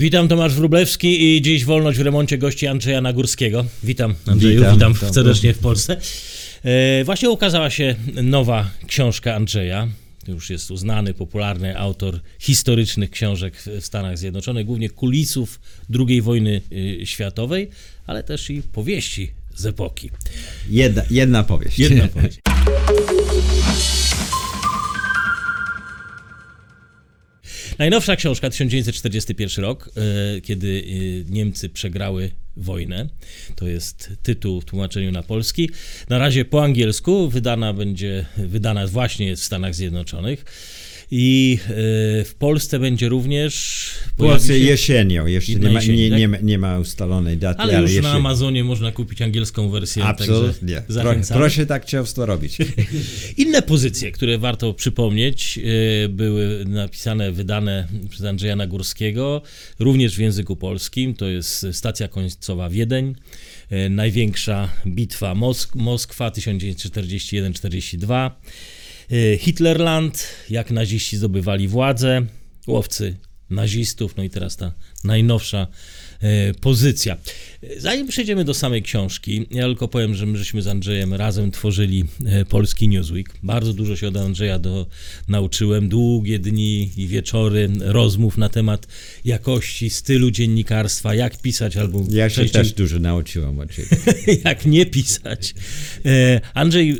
Witam, Tomasz Wróblewski i dziś wolność w remoncie gości Andrzeja Nagórskiego. Witam, Andrzeju, witam, Witam. witam serdecznie w Polsce. E, właśnie ukazała się nowa książka Andrzeja. Już jest uznany, popularny autor historycznych książek w Stanach Zjednoczonych, głównie kulisów II wojny y, światowej, ale też i powieści z epoki. Jedna, jedna powieść. Jedna powieść. Najnowsza książka, 1941 rok, e, kiedy e, Niemcy przegrały wojnę. To jest tytuł w tłumaczeniu na polski. Na razie po angielsku wydana będzie, wydana właśnie w Stanach Zjednoczonych. I e, w Polsce będzie również. W Polsce się- jesienią, jeszcze nie ma, jesieni, nie, tak? nie, ma, nie ma ustalonej daty, Ale ale, już na Amazonie można kupić angielską wersję. Absolutnie. Także proszę tak często robić. Inne pozycje, które warto przypomnieć, e, były napisane, wydane przez Andrzeja Nagórskiego, również w języku polskim. To jest stacja końcowa Wiedeń, e, największa bitwa Mosk Moskwa 1941-42, e, Hitlerland, jak naziści zdobywali władzę, łowcy nazistów, no i teraz ta najnowsza e, pozycja. E, Zanim przejdziemy do samej książki, ja tylko powiem, że my żeśmy z Andrzejem razem tworzyli e, polski Newsweek. Bardzo dużo się od Andrzeja do, nauczyłem. Długie dni i wieczory rozmów na temat jakości, stylu dziennikarstwa, jak pisać albo Ja się wcześniej- też dużo nauczyłem od ciebie. jak nie pisać. E, Andrzej, e,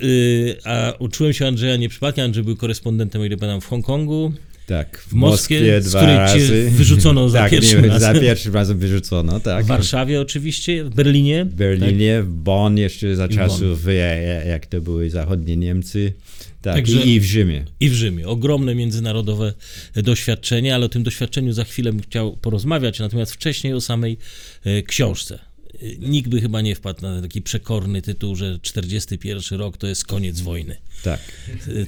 a uczyłem się Andrzeja nie przypadkiem, Andrzej był korespondentem, o ile pamiętam, w Hongkongu, Tak, W Moskwie, z dwa razy. wyrzucono za tak, pierwszym razem. Za pierwszym razem wyrzucono, tak. w Warszawie oczywiście, w Berlinie. W Berlinie, w Bonn jeszcze za czasów, e, jak to były zachodnie Niemcy. Tak, Także- i, w Rzymie. i w Rzymie. Ogromne międzynarodowe doświadczenie, ale o tym doświadczeniu za chwilę bym chciał porozmawiać, natomiast wcześniej o samej e, książce. Nikt by chyba nie wpadł na taki przekorny tytuł, że 41 rok to jest koniec wojny. Tak.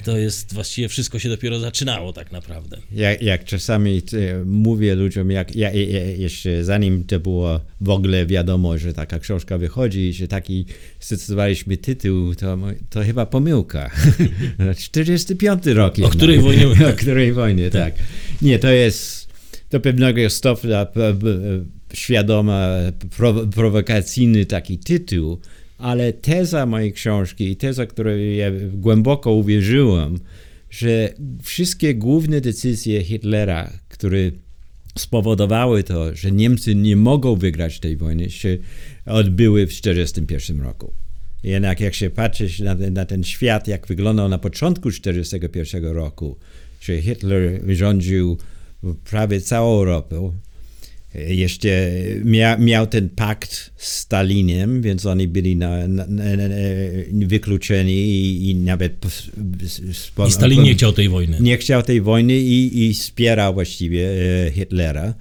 To jest właściwie wszystko się dopiero zaczynało tak naprawdę. Jak, jak czasami e, mówię ludziom, jak ja, jeszcze zanim to było w ogóle wiadomo, że taka książka wychodzi, że taki zdecydowaliśmy tytuł, to, to chyba pomyłka. 45 rok. jednak. której wojnie? o której wojnie, tak. Nie, to jest do pewnego stopnia świadoma, pro, prowokacyjny taki tytuł, ale teza mojej książki i teza, której ja głęboko uwierzyłem, że wszystkie główne decyzje Hitlera, które spowodowały to, że Niemcy nie mogą wygrać tej wojny, się odbyły w 1941 roku. Jednak jak się patrzy na, na ten świat, jak wyglądał na początku 1941 roku, że Hitler rządził prawie całą Europą, jeszcze mia, miał ten pakt z Stalinem, więc oni byli na, na, na, wykluczeni i, i nawet... I Stalin nie chciał tej wojny. nie chciał tej wojny i, i wspierał właściwie e, Hitlera.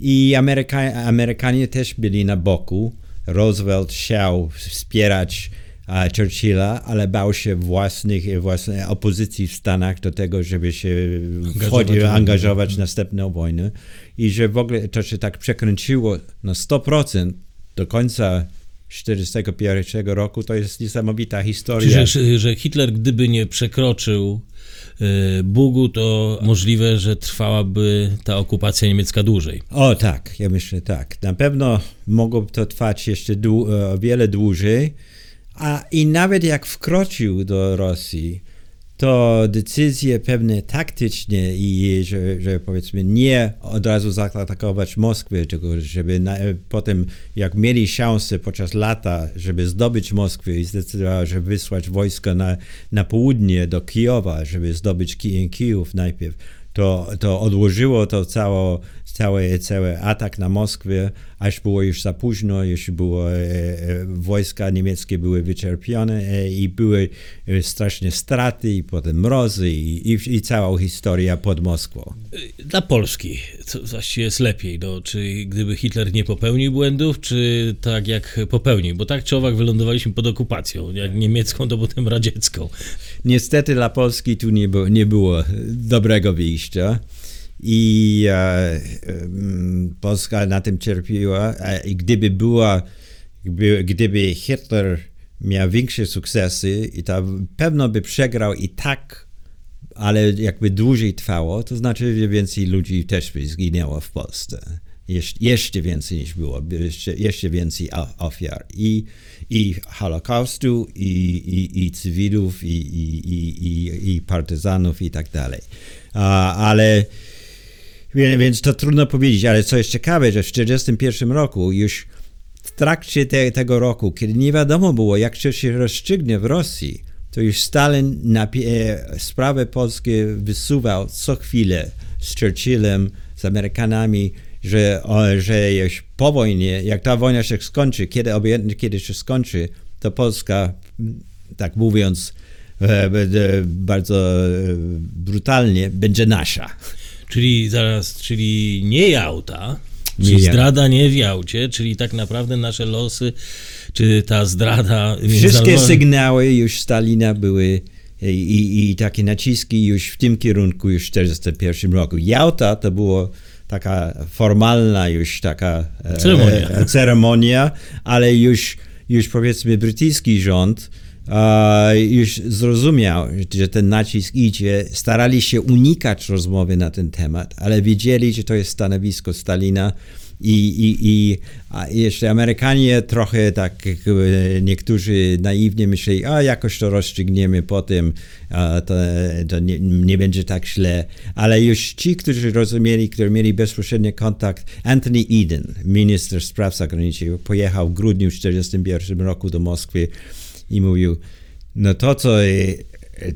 I Ameryka, Amerykanie też byli na boku. Roosevelt chciał wspierać Churchilla, ale bał się własnych, własnej opozycji w Stanach do tego, żeby się wchodził, w- angażować w następną wojnę. I że w ogóle to się tak przekręciło na 100% do końca 1941 roku, to jest niesamowita historia. Że, że Hitler, gdyby nie przekroczył e, Bugu, to możliwe, że trwałaby ta okupacja niemiecka dłużej. O tak, ja myślę tak. Na pewno mogłoby to trwać jeszcze dłu- o wiele dłużej. A i nawet jak wkroczył do Rosji, to decyzje pewne taktyczne i że, że powiedzmy nie od razu zaatakować Moskwę, tylko żeby na, potem jak mieli szansę podczas lata, żeby zdobyć Moskwę i zdecydował, że wysłać wojska na, na południe do Kijowa, żeby zdobyć Ki- Kijów najpierw, to, to odłożyło to cało, cały, cały atak na Moskwę, aż było już za późno, już było, e, e, wojska niemieckie były wyczerpione e, i były e, straszne straty i potem mrozy i, i, i cała historia pod Moskwą. Dla Polski, co właściwie jest lepiej, no, czy gdyby Hitler nie popełnił błędów, czy tak jak popełnił, bo tak czy owak wylądowaliśmy pod okupacją, jak niemiecką, to potem radziecką. Niestety dla Polski tu nie było, nie było dobrego wyjścia. I e, Polska na tym cierpiła. A i gdyby była, gdyby, Hitler miał większe sukcesy, i to pewno by przegrał i tak, ale jakby dłużej trwało, to znaczy, że więcej ludzi też by zginęło w Polsce. Jeszcze, jeszcze więcej niż było, jeszcze, jeszcze więcej ofiar i, i Holokaustu, i, i, i cywilów, i, i, i, i, i partyzanów i tak dalej. Ale więc to trudno powiedzieć, ale co jest ciekawe, że w 1941 roku już w trakcie te, tego roku, kiedy nie wiadomo było, jak się rozstrzygnie w Rosji, to już Stalin na, e, sprawę polskie wysuwał co chwilę z Churchillem, z Amerykanami, że, o, że już po wojnie, jak ta wojna się skończy, kiedy kiedy się skończy, to Polska, tak mówiąc bardzo e, brutalnie, będzie nasza. Czyli zaraz, czyli nie Jałta, nie zdrada nie w Jałcie, czyli tak naprawdę nasze losy, czy ta zdrada... Wszystkie sygnały już Stalina były i, i, takie naciski już w tym kierunku już w 1941 roku. Jałta to było taka formalna już taka e, ceremonia, e, ceremonia ale już, już powiedzmy brytyjski rząd już zrozumiał, że ten nacisk idzie. Starali się unikać rozmowy na ten temat, ale wiedzieli, że to jest stanowisko Stalina. I, i, i jeszcze Amerykanie trochę tak, niektórzy naiwnie myśleli, a jakoś to rozstrzygniemy potem, to, to nie, nie, będzie tak źle. Ale już ci, którzy rozumieli, którzy mieli bezpośredni kontakt, Anthony Eden, minister spraw zagranicznych, pojechał w grudniu 1941 roku do Moskwy i mówił, no to co e,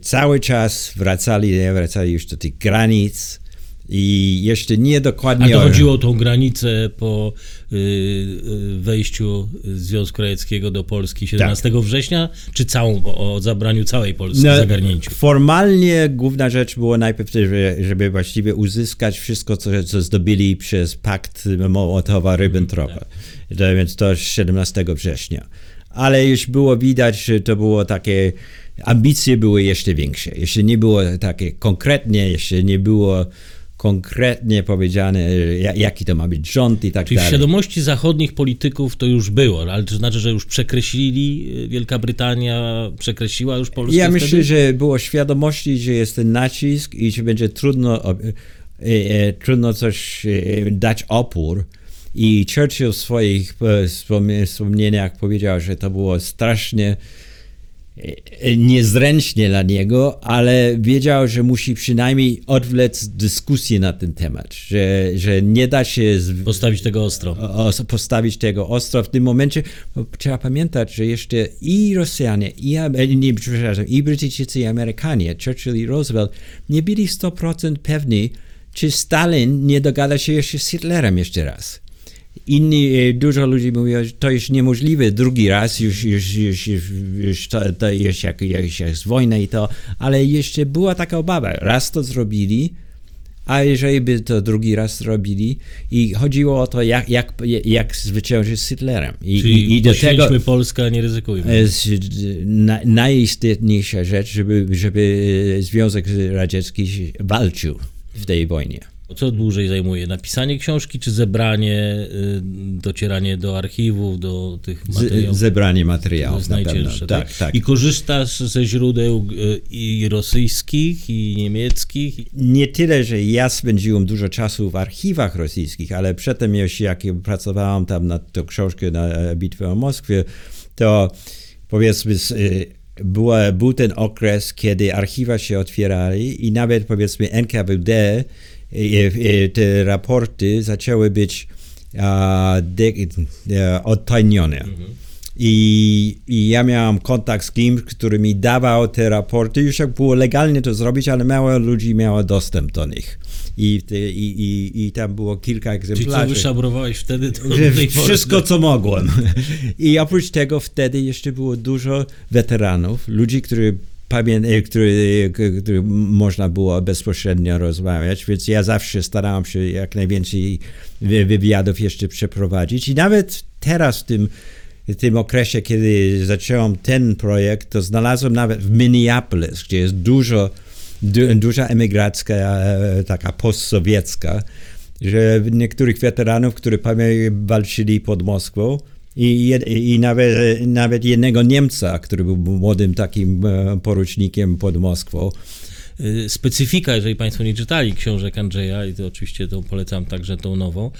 cały czas wracali, wracali już do tych granic i jeszcze nie dokładnie... A dochodziło o tą granicę po y, y, wejściu Związku Radzieckiego do Polski 17 tak. września, czy całą, o zabraniu całej Polski, no, zagarnięciu? Formalnie główna rzecz była najpierw, żeby, żeby właściwie uzyskać wszystko, co, co zdobyli przez pakt Mołotowa-Ribbentropa. Mhm, tak. Więc to 17 września ale już było widać, że to było takie, ambicje były jeszcze większe. Jeszcze nie było takie konkretnie, jeszcze nie było konkretnie powiedziane, jaki to ma być rząd i tak Czyli dalej. w świadomości zachodnich polityków to już było, ale to znaczy, że już przekreślili, y, Wielka Brytania przekreśliła już Polskę Ja wtedy? myślę, że było świadomości, że jest ten nacisk i że będzie trudno, e, e, trudno coś dać opór, i Churchill w swoich e, wspomnieniach powiedział, że to było strasznie e, niezręcznie dla niego, ale wiedział, że musi przynajmniej odwlec dyskusję na ten temat, że, że nie da się z... postawić tego ostro. Postawić tego ostro w tym momencie. Trzeba pamiętać, że jeszcze i Rosjanie, i, nie, przepraszam, i Brytyjczycy, i Amerykanie, Churchill i Roosevelt nie byli 100% pewni, czy Stalin nie dogada się jeszcze z Hitlerem jeszcze raz. Inni, e, dużo ludzi mówi, że to jest niemożliwe drugi raz, już, już, już, już, już to, to jest jak, jak jest wojna i to, ale jeszcze była taka obawa. Raz to zrobili, a jeżeli by to drugi raz zrobili i chodziło o to, jak, jak, jak zwyciężyć z Hitlerem. I, Czyli i, i do tego Polska, nie ryzykujmy. Na, najistotniejsza rzecz, żeby, żeby Związek Radziecki walczył w tej wojnie. Co dłużej zajmuje? Napisanie książki, czy zebranie, y, docieranie do archiwów, do tych materiałów? zebranie materiałów, to jest najcięższe. Tak? tak, tak. I korzystasz ze źródeł y, i rosyjskich, i niemieckich? Nie tyle, że ja spędziłem dużo czasu w archiwach rosyjskich, ale przedtem już jak pracowałem tam nad tą książkę na e, bitwę o Moskwie, to powiedzmy y, była, był ten okres, kiedy archiwa się otwierali i nawet powiedzmy NKWD te raporty zaczęły być e, odtajnione. Mhm. I, I, ja miałem kontakt z kimś, który mi dawał te raporty. Już jak było legalnie to zrobić, ale mało ludzi miało dostęp do nich. I, i, i, i tam było kilka egzemplarzy. Czyli co wyszabrowałeś wtedy? To wszystko, co mogłem. I oprócz tego wtedy jeszcze było dużo weteranów, ludzi, którzy pamię- który, który można było bezpośrednio rozmawiać, więc ja zawsze starałem się jak najwięcej wywiadów jeszcze przeprowadzić. I nawet teraz w tym, w tym okresie, kiedy zacząłem ten projekt, to znalazłem nawet w Minneapolis, gdzie jest dużo, du, duża emigracja e, taka postsowiecka, że niektórych weteranów, którzy walczyli pod Moskwą, i, i nawet, nawet jednego Niemca, który był młodym takim e, porucznikiem pod Moskwą. Y, specyfika, jeżeli Państwo nie czytali książek Andrzeja, i to oczywiście to polecam także tą nową,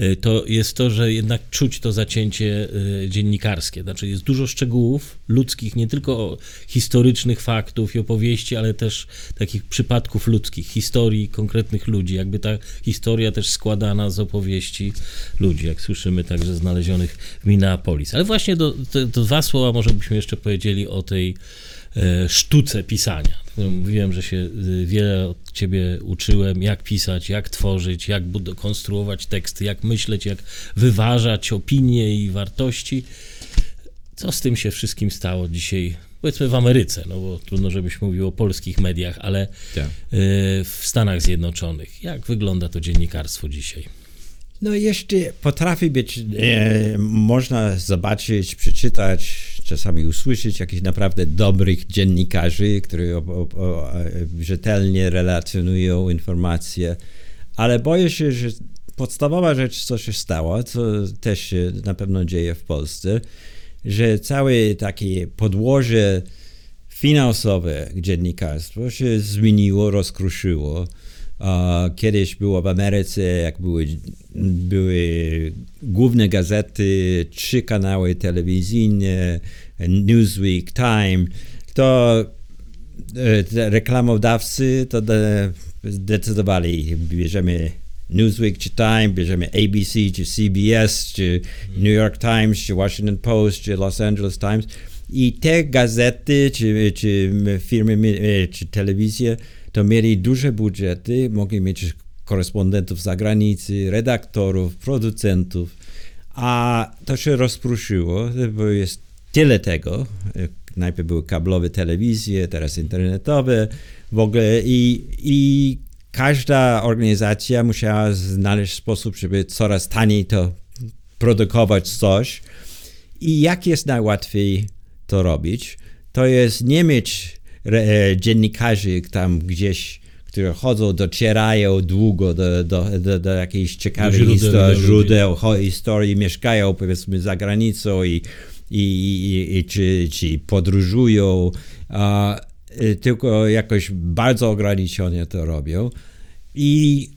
y, to jest to, że jednak czuć to zacięcie y, dziennikarskie. Znaczy jest dużo szczegółów ludzkich, nie tylko historycznych faktów i opowieści, ale też takich przypadków ludzkich, historii konkretnych ludzi. Jakby ta historia też składana z opowieści ludzi, jak słyszymy także znalezionych w Minneapolis. Ale właśnie do, to, dwa słowa może byśmy jeszcze powiedzieli o tej sztuce pisania. Mówiłem, że się y, wiele od ciebie uczyłem, jak pisać, jak tworzyć, jak konstruować teksty, jak myśleć, jak wyważać opinie i wartości. Co z tym się wszystkim stało dzisiaj, powiedzmy w Ameryce, no bo trudno, żebyś mówił o polskich mediach, ale Tak. y, w Stanach Zjednoczonych. Jak wygląda to dziennikarstwo dzisiaj? No jeszcze potrafi być, e, można zobaczyć, przeczytać, czasami usłyszeć jakichś naprawdę dobrych dziennikarzy, którzy e, rzetelnie relacjonują informacje, ale boję się, że podstawowa rzecz, co się stało, co też się na pewno dzieje w Polsce, że całe takie podłoże finansowe dziennikarstwo się zmieniło, rozkruszyło. Kiedyś było w Ameryce, jak były, były główne gazety, trzy kanały telewizyjne, Newsweek, Time, to e, reklamodawcy to de, decydowali, bierzemy Newsweek czy Time, bierzemy ABC czy CBS, czy New York Times, czy Washington Post, czy Los Angeles Times. I te gazety, czy, czy firmy, e, czy telewizje, to mieli duże budżety, mogli mieć korespondentów z zagranicy, redaktorów, producentów, a to się rozpruszyło, bo jest tyle tego. Najpierw były kablowe telewizje, teraz internetowe w ogóle i, i każda organizacja musiała znaleźć sposób, żeby coraz taniej to produkować coś. I jak jest najłatwiej to robić? To jest nie mieć dziennikarzy tam gdzieś, którzy chodzą, docierają długo do, do, do, do jakiejś ciekawych źródeł, historii, do źródeł ho- historii, mieszkają powiedzmy za granicą i, i, i, i czy, czy podróżują, a, y, tylko jakoś bardzo ograniczone to robią. I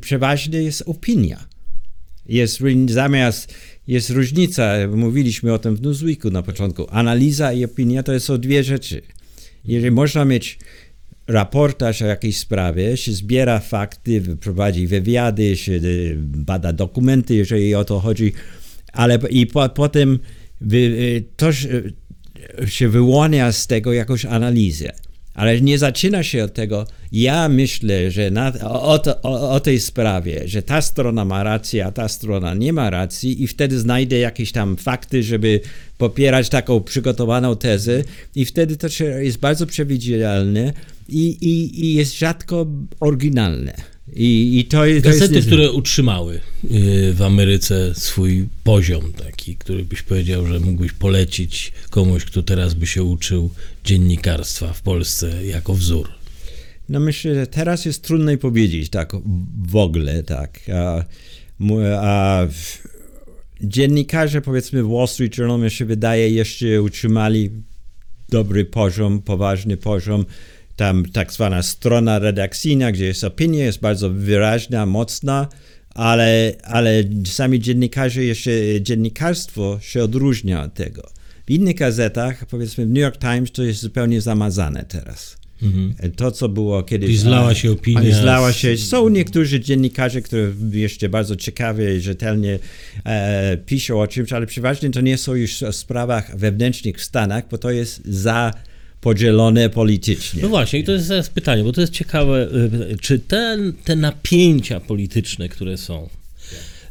przeważnie jest opinia. Jest zamiast, jest różnica, mówiliśmy o tym w Newsweeku na początku. Analiza i opinia to są dwie rzeczy. Jeżeli można mieć raportaż o jakiejś sprawie, się zbiera fakty, prowadzi wywiady, się y, bada dokumenty, jeżeli o to chodzi, ale i po, potem wy, y, to się- się wyłania z tego jakąś analizę. Ale nie zaczyna się od tego, ja myślę, że na, o, o, o, tej sprawie, że ta strona ma rację, a ta strona nie ma racji i wtedy znajdę jakieś tam fakty, żeby popierać taką przygotowaną tezę i wtedy to jest bardzo przewidzialne i, i, i jest rzadko oryginalne. I, i to, jest- to Gazety, jest... które utrzymały y, w Ameryce swój poziom taki, który byś powiedział, że mógłbyś polecić komuś, kto teraz by się uczył dziennikarstwa w Polsce jako wzór. No myślę, że teraz jest trudniej powiedzieć tak w ogóle, tak. A, a dziennikarze, powiedzmy w Wall Street Journal, mi się wydaje, jeszcze utrzymali dobry poziom, poważny poziom. Tam tak zwana strona redakcyjna, gdzie jest opinia, jest bardzo wyraźna, mocna, ale, ale sami dziennikarze, jeszcze dziennikarstwo się odróżnia od tego. W innych gazetach, powiedzmy w New York Times, to jest zupełnie zamazane teraz. To, co było kiedyś. I zlała się opinia Zlała się. Są niektórzy dziennikarze, którzy jeszcze bardzo ciekawie i rzetelnie e, piszą o czymś, ale przeważnie to nie są już o sprawach wewnętrznych w Stanach, bo to jest za podzielone politycznie. No właśnie, i to jest teraz pytanie, bo to jest ciekawe, y, czy te, te napięcia polityczne, które są,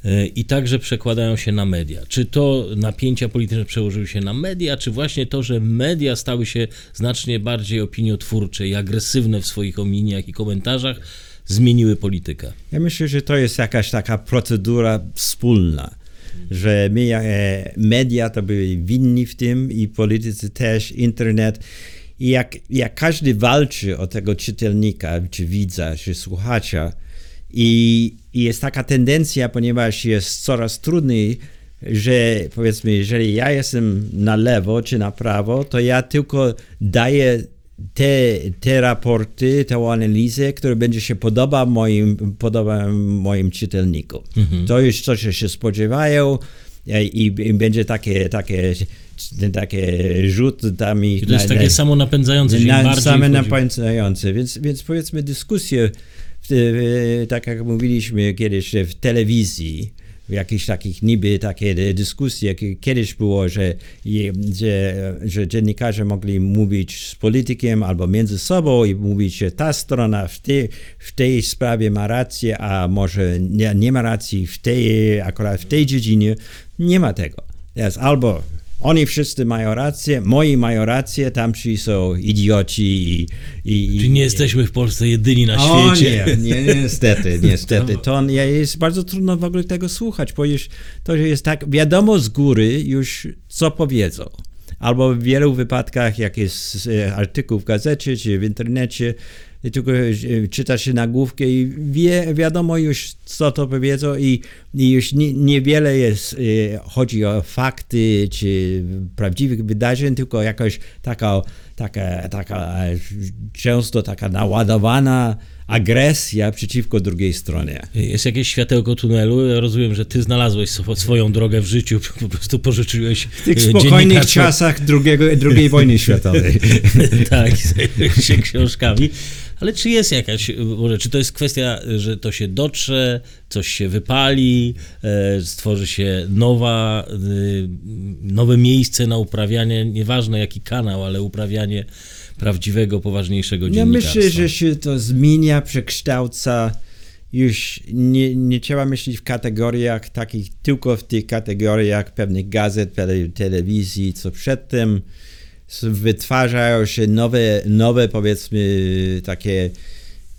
y, i także przekładają się na media. Czy to napięcia polityczne przełożyły się na media, czy właśnie to, że media stały się znacznie bardziej opiniotwórcze i agresywne w swoich opiniach i komentarzach, zmieniły politykę? Ja myślę, że to jest jakaś taka procedura wspólna, że e, media to byli winni w tym i politycy też, internet. I jak, jak każdy walczy o tego czytelnika, czy widza, czy słuchacza, i, i jest taka tendencja, ponieważ jest coraz trudniej, że powiedzmy, jeżeli ja jestem na lewo czy na prawo, to ja tylko daję te, te raporty, tę analizę, która będzie się podoba moim, podoba moim czytelnikom. To jest coś, co się spodziewają e, i, i będzie takie, takie, takie rzut tam I to jest takie samo napędzające się na, same napędzające, więc, więc powiedzmy dyskusje, w, tak jak mówiliśmy kiedyś, w telewizji, w jakichś takich niby takie dyskusje, kie- kiedyś było, że, że, że dziennikarze mogli mówić z politykiem albo między sobą i mówić, że ta strona w tej, w tej sprawie ma rację, a może nie, nie ma racji w tej, akurat w tej dziedzinie. Nie ma tego. Teraz albo oni wszyscy mają rację, moi mają rację, tamci są idioci i... i Czyli nie jesteśmy w Polsce jedyni na o, świecie. Nie, nie, niestety, niestety. To nie, jest bardzo trudno w ogóle tego słuchać, bo już to jest tak, wiadomo z góry już, co powiedzą. Albo w wielu wypadkach, jak jest e, artykuł w gazecie czy w internecie, i tylko e, czyta się nagłówkę i wie, wiadomo już, co to powiedzą i, i już nie, niewiele jest, e, chodzi o fakty czy prawdziwych wydarzeń, tylko jakaś taka, taka, taka e, często taka naładowana agresja przeciwko drugiej stronie. Jest jakieś światełko tunelu. Ja rozumiem, że ty znalazłeś swo- swoją drogę w życiu, po prostu pożyczyłeś W tych e, spokojnych czasach drugiego, II wojny światowej. tak, się książkami. Ale czy jest jakaś, może czy to jest kwestia, że to się dotrze, coś się wypali, e, stworzy się nowa, e, nowe miejsce na uprawianie, nieważne jaki kanał, ale uprawianie prawdziwego, poważniejszego Ja dziennikarstwa. myślę, że się to zmienia, przekształca. Już nie, nie trzeba myśleć w kategoriach takich, tylko w tych kategoriach pewnych gazet, telewizji, co przedtem wytwarzają się nowe, nowe powiedzmy takie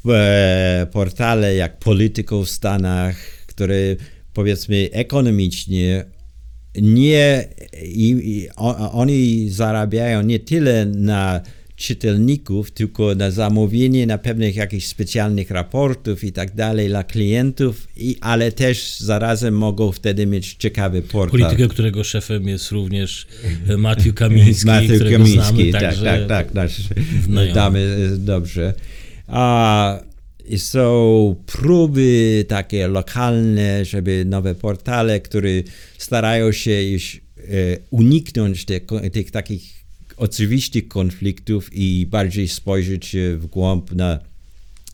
e, portale jak Politico w Stanach, które powiedzmy ekonomicznie nie i, i oni zarabiają nie tyle na czytelników, tylko na zamówienie na pewnych jakichś specjalnych raportów i tak dalej dla klientów, i, ale też zarazem mogą wtedy mieć ciekawy portal. Politykę, którego szefem jest również e, Matthew Kamiński, Matthew którego Kamiński, znamy tak, także tak, tak, nasz znajomy. damy e, dobrze. A są próby takie lokalne, żeby nowe portale, które starają się już e, uniknąć te, tych takich oczywistych konfliktów i bardziej spojrzeć e, w głąb na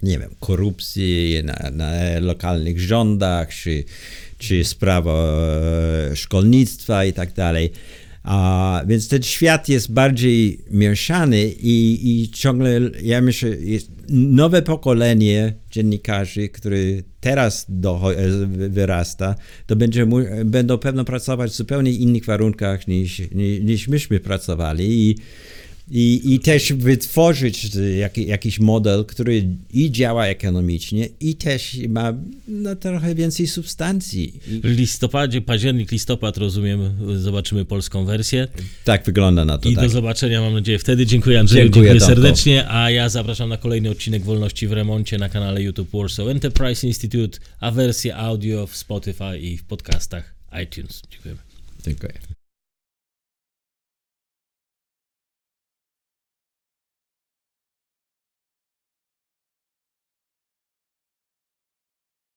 nie wiem, korupcji na, na lokalnych rządach, czy, czy sprawa e, szkolnictwa i tak dalej. A, więc ten świat jest bardziej mieszany i, i ciągle, ja myślę, nowe pokolenie dziennikarzy, które teraz wyrasta, to będzie, będą pewno pracować w zupełnie innych warunkach niż, niż myśmy pracowali i i, i też wytworzyć jak, jakiś model, który i działa ekonomicznie, i też ma no, trochę więcej substancji. Listopadzie, październik, listopad, rozumiem, zobaczymy polską wersję. tak wygląda na to. I tak. do zobaczenia, mam nadzieję, wtedy. Dziękuję Andrzeju, Dziękuję, dziękuję, serdecznie, a ja zapraszam na kolejny odcinek Wolności w Remoncie na kanale YouTube Warsaw Enterprise Institute, a wersję audio w Spotify i w podcastach iTunes. Dziękujemy. Dziękuję.